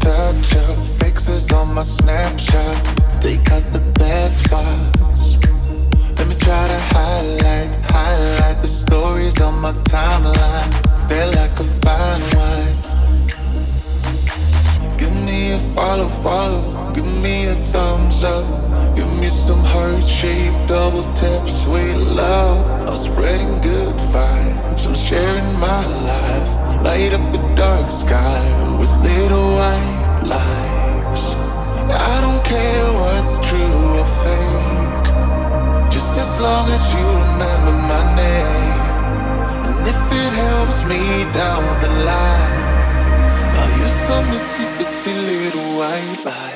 Touch cha. Fixes on my Snapchat. Take out the bad spots. Let me try to highlight, highlight the stories on my timeline. They're like a fine wine. Give me a follow, follow. Give me a thumbs up. Give me some heart shape double tap, sweet love. I'm spreading good vibes. I'm sharing my life light up the dark sky with little white lies. I don't care what's true or fake, just as long as you remember my name. And if it helps me down the line, I'll use some itsy bitsy little white lies.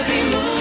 to be moving.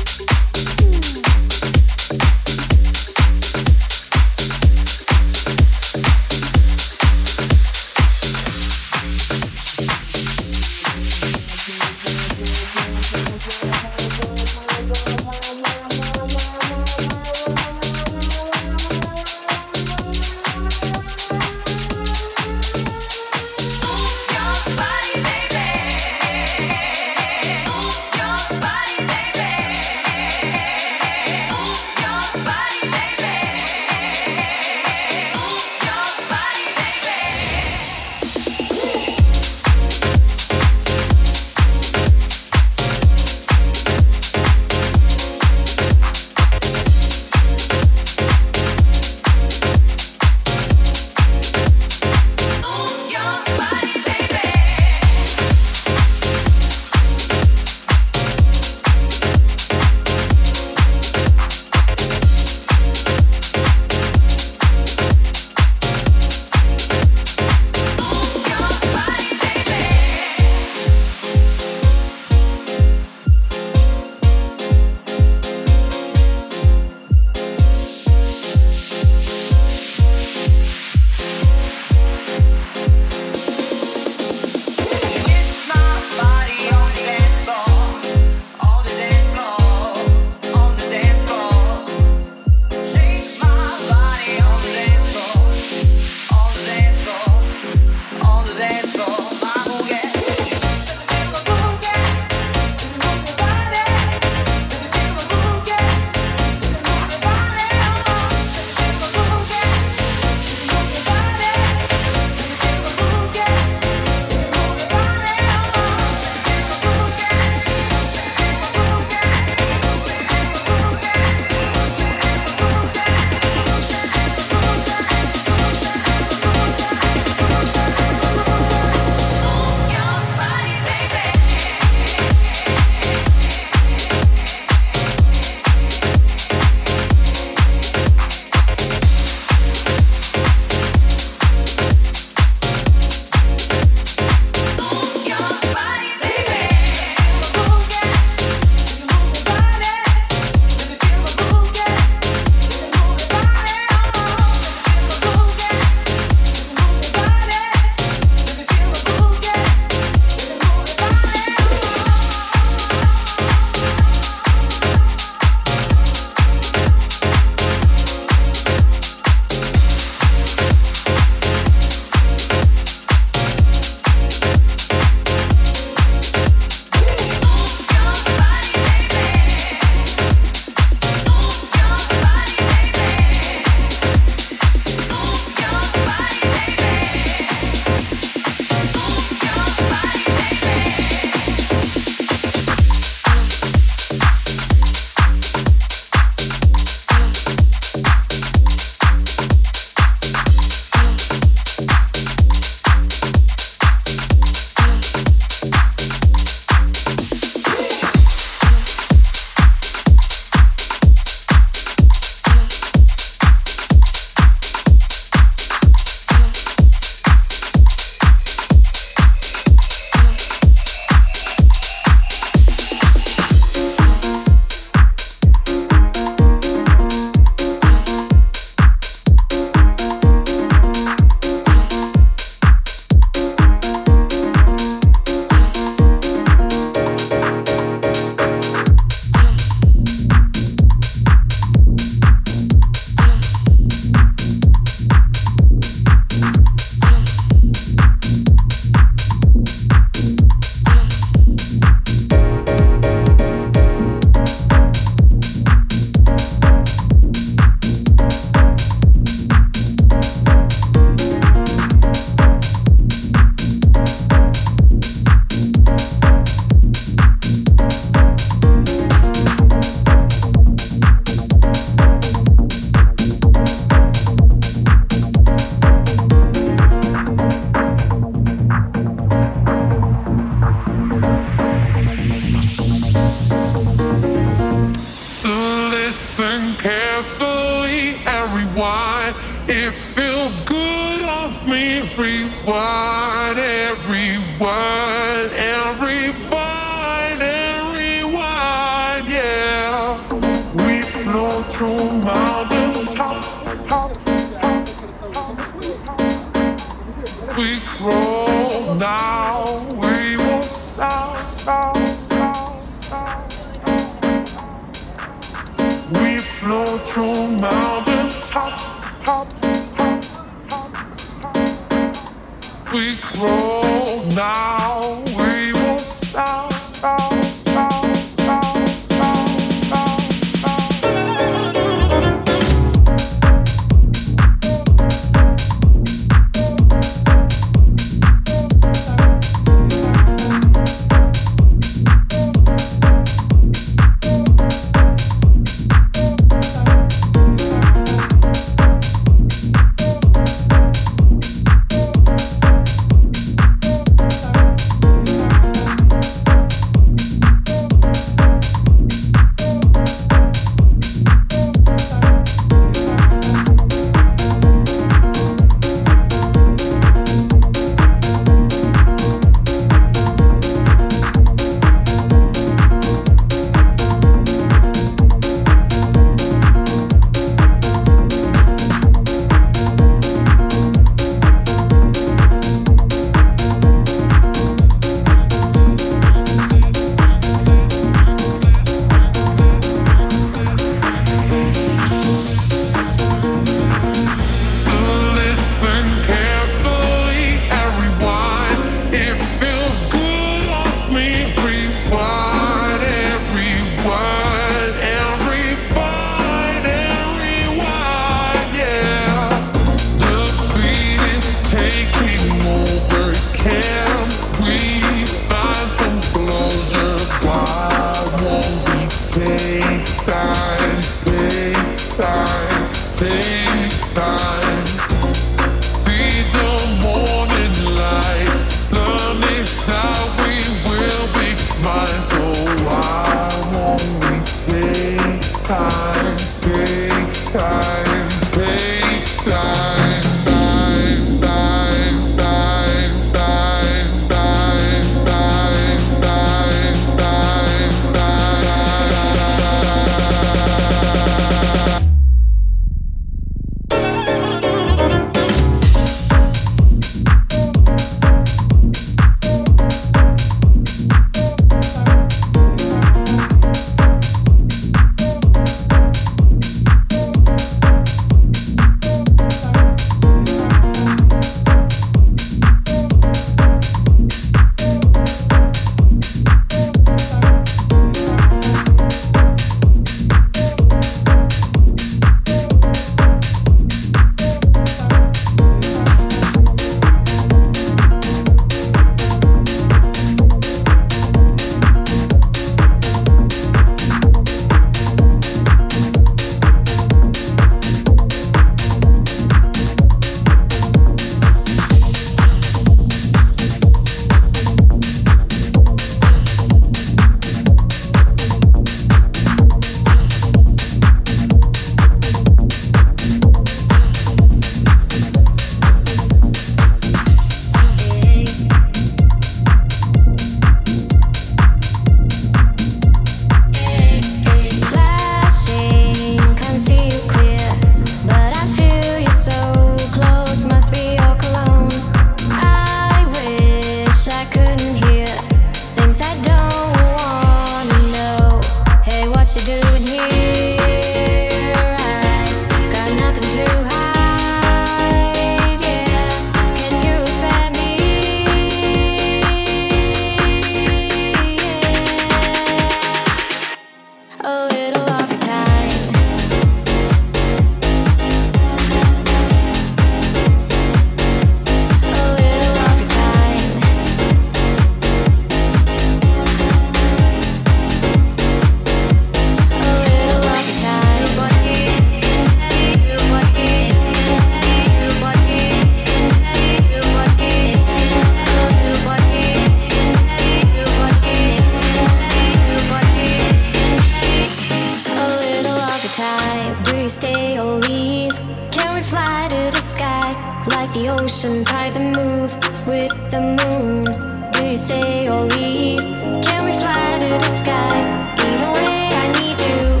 With the moon. Do you stay or leave? Can we fly to the sky? Either way, I need you.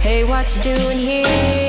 Hey, what you doing here?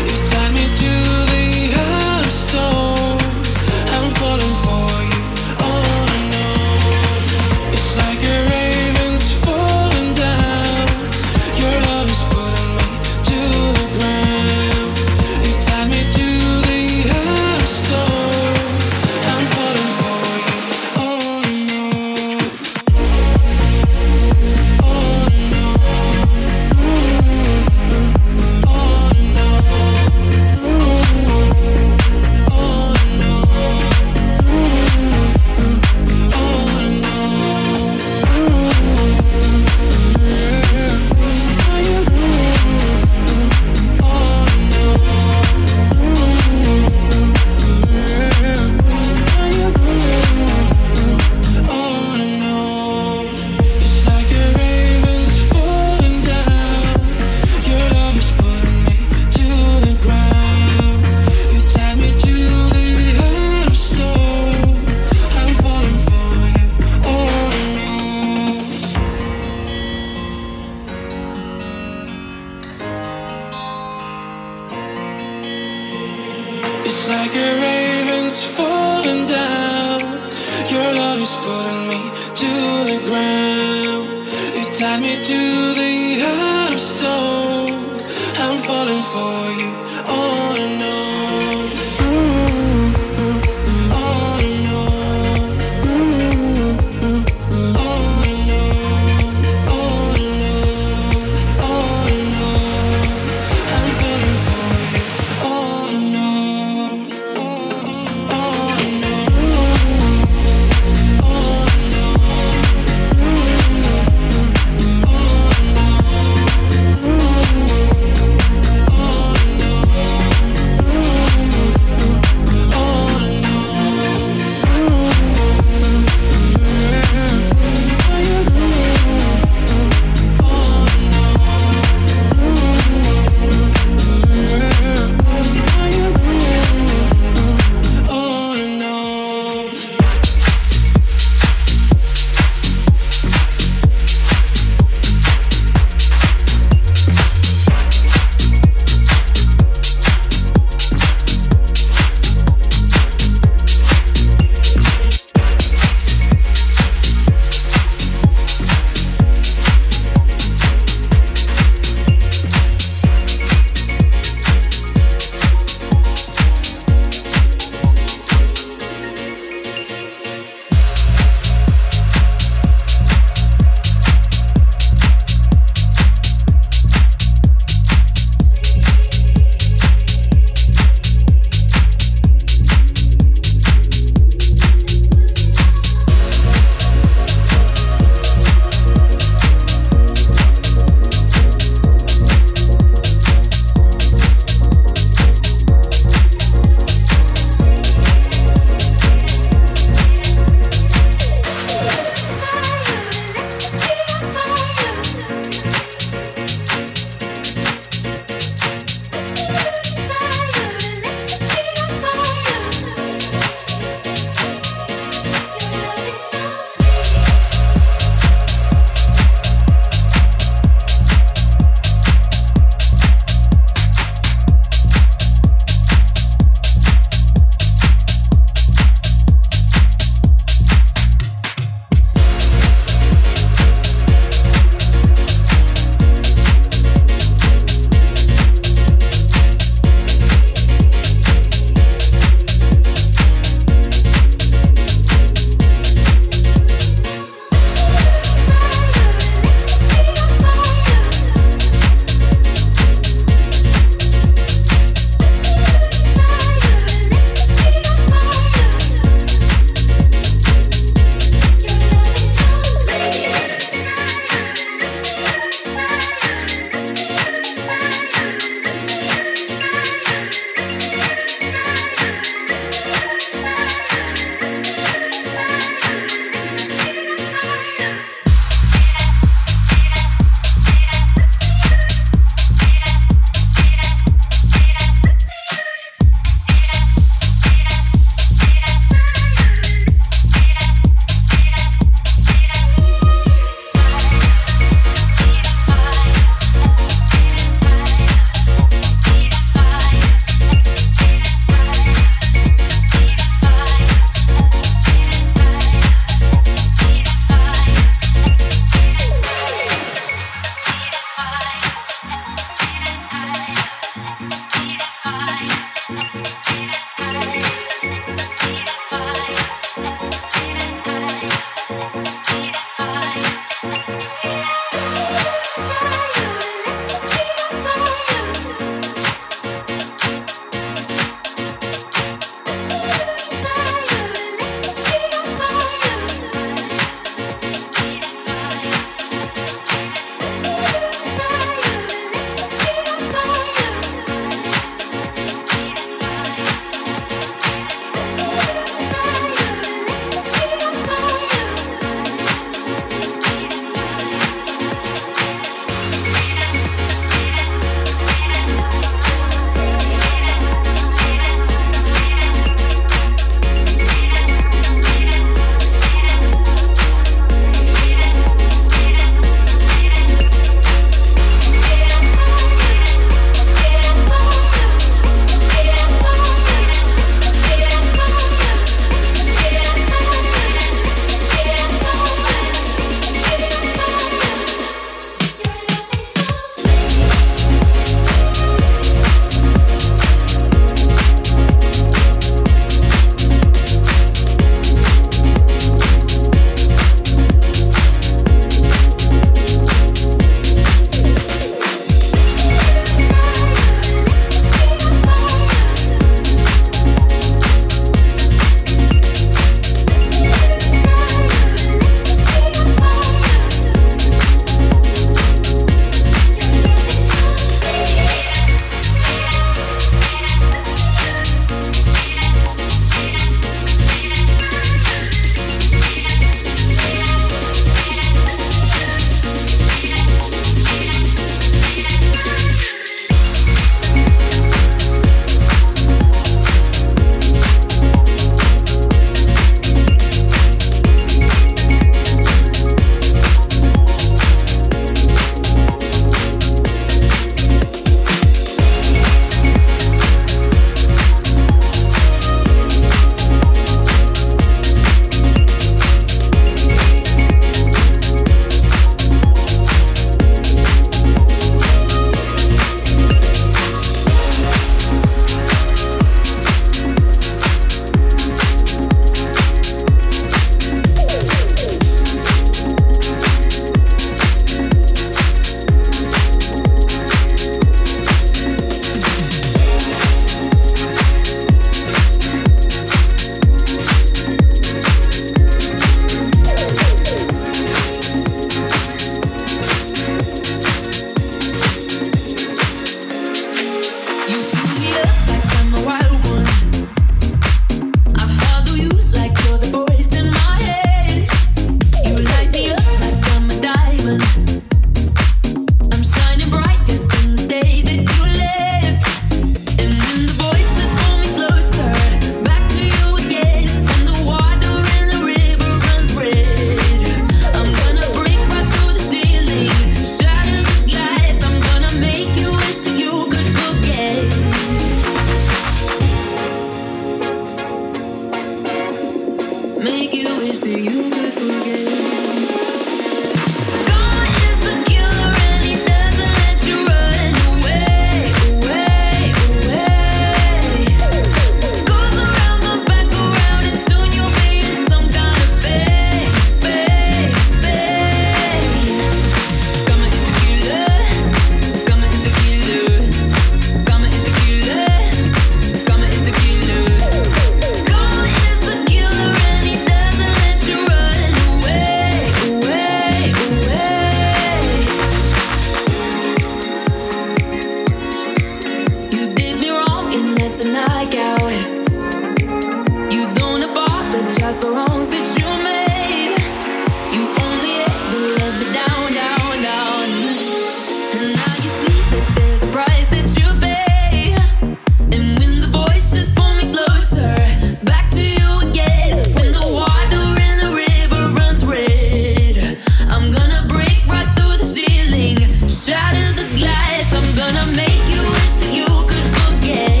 gonna make you wish that you could forget.